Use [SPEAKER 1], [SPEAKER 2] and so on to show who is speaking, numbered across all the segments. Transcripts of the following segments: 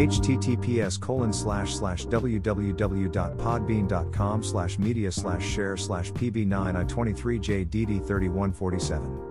[SPEAKER 1] https colon slash slash www.podbean.com slash media slash share slash pb9i23jdd3147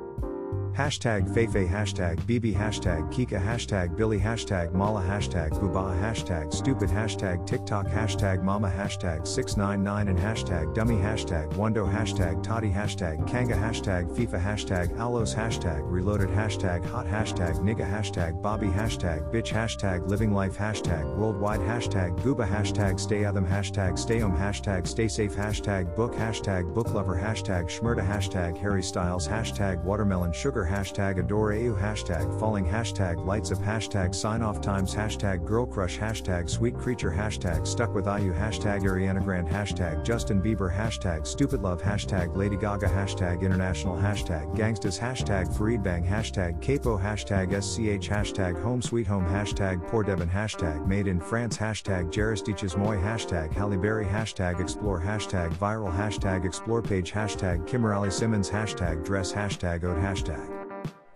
[SPEAKER 1] Hashtag Feifei Hashtag BB Hashtag Kika Hashtag Billy Hashtag Mala Hashtag Bubaa Hashtag Stupid Hashtag TikTok Hashtag Mama Hashtag 699 and Hashtag Dummy Hashtag Wando Hashtag Toddy Hashtag Kanga Hashtag FIFA Hashtag Alos Hashtag Reloaded Hashtag Hot Hashtag Nigga Hashtag Bobby Hashtag Bitch Hashtag Living Life Hashtag Worldwide Hashtag Gooba Hashtag Stay Adam Hashtag Stay Home Hashtag Stay Safe Hashtag Book Hashtag Book Lover Hashtag Shmurda Hashtag Harry Styles Hashtag Watermelon Sugar hashtag adore AU hashtag falling hashtag lights up hashtag sign off times hashtag girl crush hashtag sweet creature hashtag stuck with IU hashtag Ariana Grande hashtag Justin Bieber hashtag stupid love hashtag Lady Gaga hashtag international hashtag gangstas hashtag Farid Bang hashtag Capo hashtag SCH hashtag home sweet home hashtag poor Devon hashtag made in France hashtag Jaristiches Moy hashtag Halle Berry hashtag explore hashtag viral hashtag explore page hashtag Kimberly Simmons hashtag dress hashtag ode hashtag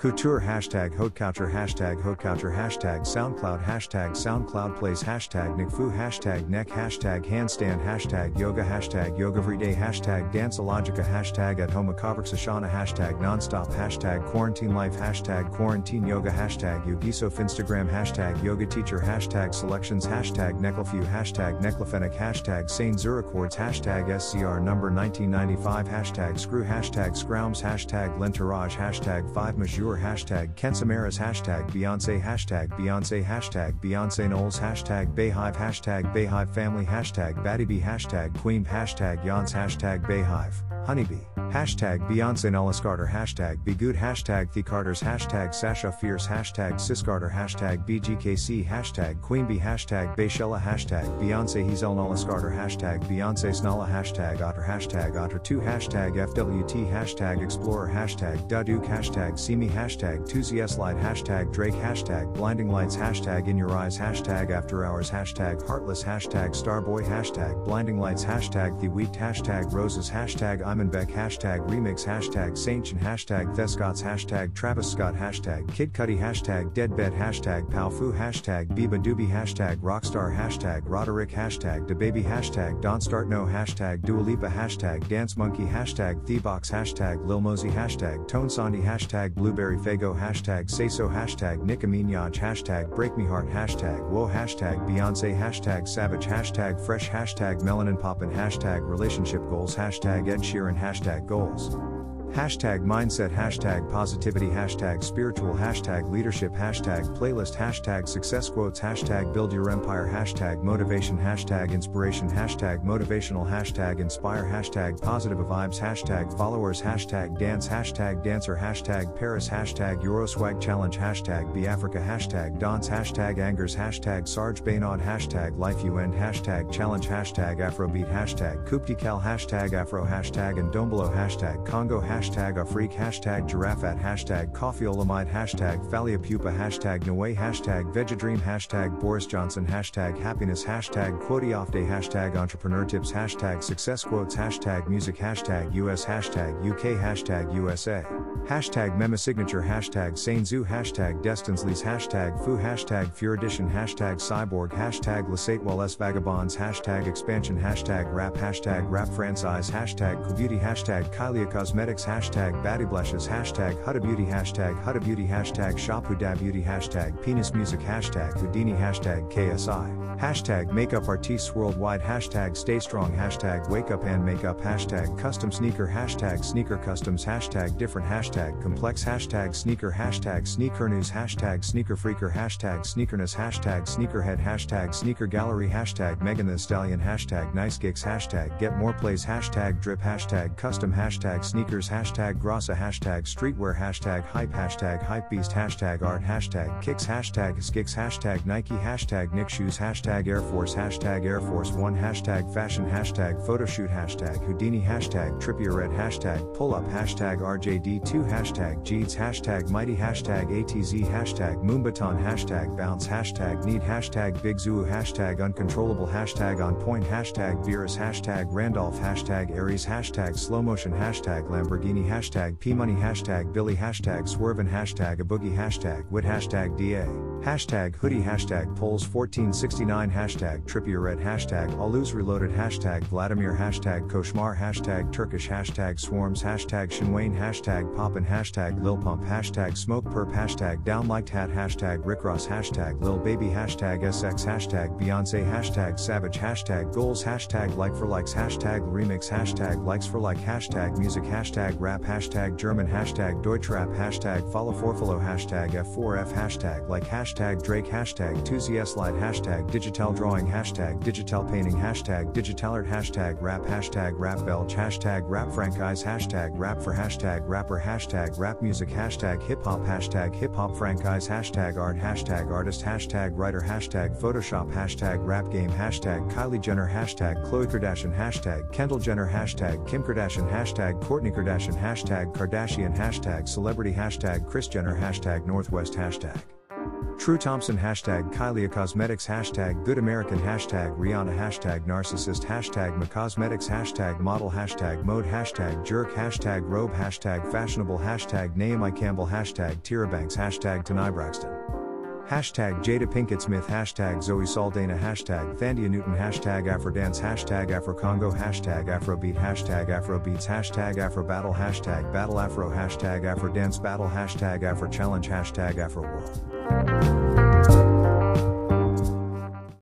[SPEAKER 1] Couture hashtag Haute hashtag Haute hashtag SoundCloud hashtag SoundCloud Plays hashtag NickFu hashtag Neck hashtag Handstand hashtag Yoga hashtag Yoga Everyday hashtag Danceologica hashtag At Home Sashana hashtag Nonstop hashtag Quarantine Life hashtag Quarantine Yoga hashtag Yogisof Instagram hashtag Yoga Teacher hashtag Selections hashtag Necklefew hashtag Necklefenic hashtag Saint Zurichords hashtag SCR number 1995 hashtag Screw hashtag Scroums hashtag Lentourage hashtag 5 Majour hashtag Kensamaras hashtag Beyonce hashtag Beyonce hashtag Beyonce Knowles hashtag Beyhive hashtag Beyhive family hashtag Battybee hashtag Queen hashtag Yons hashtag Beyhive Honeybee Hashtag Beyonce Knowles Carter Hashtag Be Good Hashtag The Carters Hashtag Sasha Fierce Hashtag Siscarter Hashtag BGKC Hashtag Queen Bee Hashtag Bayshella Hashtag Beyonce Hazel Knowles Carter Hashtag Beyonce Snala Hashtag Otter Hashtag Otter 2 Hashtag FWT Hashtag Explorer Hashtag Daduk Hashtag See Me Hashtag 2ZS Light Hashtag Drake Hashtag Blinding Lights Hashtag In Your Eyes Hashtag After Hours Hashtag Heartless Hashtag Starboy Hashtag Blinding Lights Hashtag The Week Hashtag Roses Hashtag Imanbek Hashtag hashtag remix hashtag Saintchen hashtag TheScotts hashtag Travis Scott hashtag Kid Cudi hashtag Deadbed hashtag Palfu hashtag beabadoobee hashtag Rockstar hashtag Roderick hashtag DaBaby hashtag Don't Start No hashtag Dua Lipa hashtag Dance Monkey hashtag Thebox hashtag Lil Mosey hashtag Tone Sandy hashtag Blueberry Faygo hashtag Say So hashtag Nicki Minaj hashtag Heart hashtag Whoa hashtag Beyonce hashtag Savage hashtag Fresh hashtag Melanin Poppin hashtag Relationship Goals hashtag Ed Sheeran hashtag goals. Hashtag mindset, hashtag positivity, hashtag spiritual, hashtag leadership, hashtag playlist, hashtag success quotes, hashtag build your empire, hashtag motivation, hashtag inspiration, hashtag motivational, hashtag inspire, hashtag positive vibes, hashtag followers, hashtag dance, hashtag dancer, hashtag Paris, hashtag Euroswag challenge, hashtag be Africa, hashtag dance, hashtag angers, hashtag Sarge Baynod, hashtag life you end, hashtag challenge, hashtag Afrobeat, hashtag Kuptikal, hashtag Afro, hashtag and Dombolo, hashtag Congo, hashtag hashtag Afreak hashtag Giraffat hashtag Coffeeolamide. Hashtag Pupa hashtag Noe. Hashtag Vegedream hashtag Boris Johnson. Hashtag Happiness. Hashtag Quote Off Day. Hashtag Entrepreneur Tips. Hashtag Success Quotes. Hashtag Music. Hashtag US hashtag UK hashtag USA hashtag Mema Signature. Hashtag Sainzu hashtag Destinsleys hashtag Fu hashtag Furidition hashtag Cyborg. Hashtag Les Vagabonds. Hashtag Expansion. Hashtag Rap. Hashtag Rap Franchise. Hashtag Beauty hashtag Kylie Cosmetics hashtag Battyblushes hashtag Huda Beauty. Hashtag Huda Beauty. Hashtag Shop Huda Beauty. Hashtag Penis Music. Hashtag Houdini. Hashtag KSI hashtag Makeup Artists Worldwide. Hashtag Stay Strong. Hashtag Wake Up and Makeup hashtag Custom Sneaker. Hashtag Sneaker Customs. Hashtag Different. Hashtag Complex. Hashtag Sneaker. Hashtag Sneaker News. Hashtag Sneaker Freaker. Hashtag Sneakerness. Hashtag Sneakerhead. Hashtag Sneaker Gallery. Hashtag Megan the Stallion. Hashtag Nice Gigs. Hashtag Get More Plays. Hashtag Drip. Hashtag Custom. Hashtag Sneakers. Hashtag hashtag Grasa hashtag Streetwear hashtag Hype hashtag Hypebeast hashtag Art hashtag Kicks hashtag Skicks hashtag Nike hashtag Nick Shoes hashtag Air Force hashtag Air Force One hashtag Fashion hashtag Photoshoot hashtag Houdini hashtag Trippie Redd hashtag Pull Up hashtag RJD2 hashtag Jeeds hashtag Mighty hashtag ATZ hashtag Moonbaton hashtag Bounce hashtag Need hashtag Big Zoo hashtag Uncontrollable hashtag On Point hashtag Virus hashtag Randolph hashtag Aries hashtag Slow Motion hashtag Lamborghini Panini hashtag P Money hashtag Billy hashtag Swervin hashtag a boogie hashtag Wit hashtag DA hashtag Hoodie hashtag Polls 1469 hashtag Trippie Redd hashtag Aluz Reloaded hashtag Vladimir hashtag Koshmar hashtag Turkish hashtag Swarms hashtag Shinwain hashtag Poppin hashtag Lil Pump hashtag Smokepurpp hashtag Downliked Hat hashtag Rick Ross hashtag Lil Baby hashtag SX hashtag Beyonce hashtag Savage hashtag Goals hashtag Like for Likes hashtag Remix hashtag Likes for Like hashtag Music hashtag Rap hashtag German hashtag Deutschrap hashtag Follow for follow hashtag F4F hashtag Like hashtag Drake hashtag 2ZS Slide hashtag Digital Drawing hashtag Digital Painting hashtag Digital Art hashtag Rap hashtag Rap Belch hashtag Rap Franchise hashtag Rap for hashtag Rapper hashtag Rap Music hashtag Hip Hop hashtag Hip Hop Franchise hashtag Art hashtag Artist hashtag Writer hashtag Photoshop hashtag Rap Game hashtag Kylie Jenner hashtag Khloe Kardashian hashtag Kendall Jenner hashtag Kim Kardashian hashtag Kourtney Kardashian hashtag Kardashian hashtag Celebrity hashtag Kris Jenner hashtag Northwest hashtag. True Thompson hashtag Kylie Cosmetics hashtag Good American hashtag Rihanna hashtag Narcissist hashtag McCosmetics hashtag Model hashtag Mode hashtag Jerk hashtag Robe hashtag Fashionable hashtag Naomi Campbell hashtag Tyra Banks hashtag Tanai Braxton Hashtag Jada Pinkett Smith. Hashtag Zoe Saldana. Hashtag Thandie Newton. Hashtag Afrodance. Hashtag Afrocongo. Hashtag Afrobeat. Hashtag Afrobeats. Hashtag Afrobattle. Hashtag Battle Afro. Hashtag Afrodance Battle. Hashtag Afro Challenge Hashtag Afro World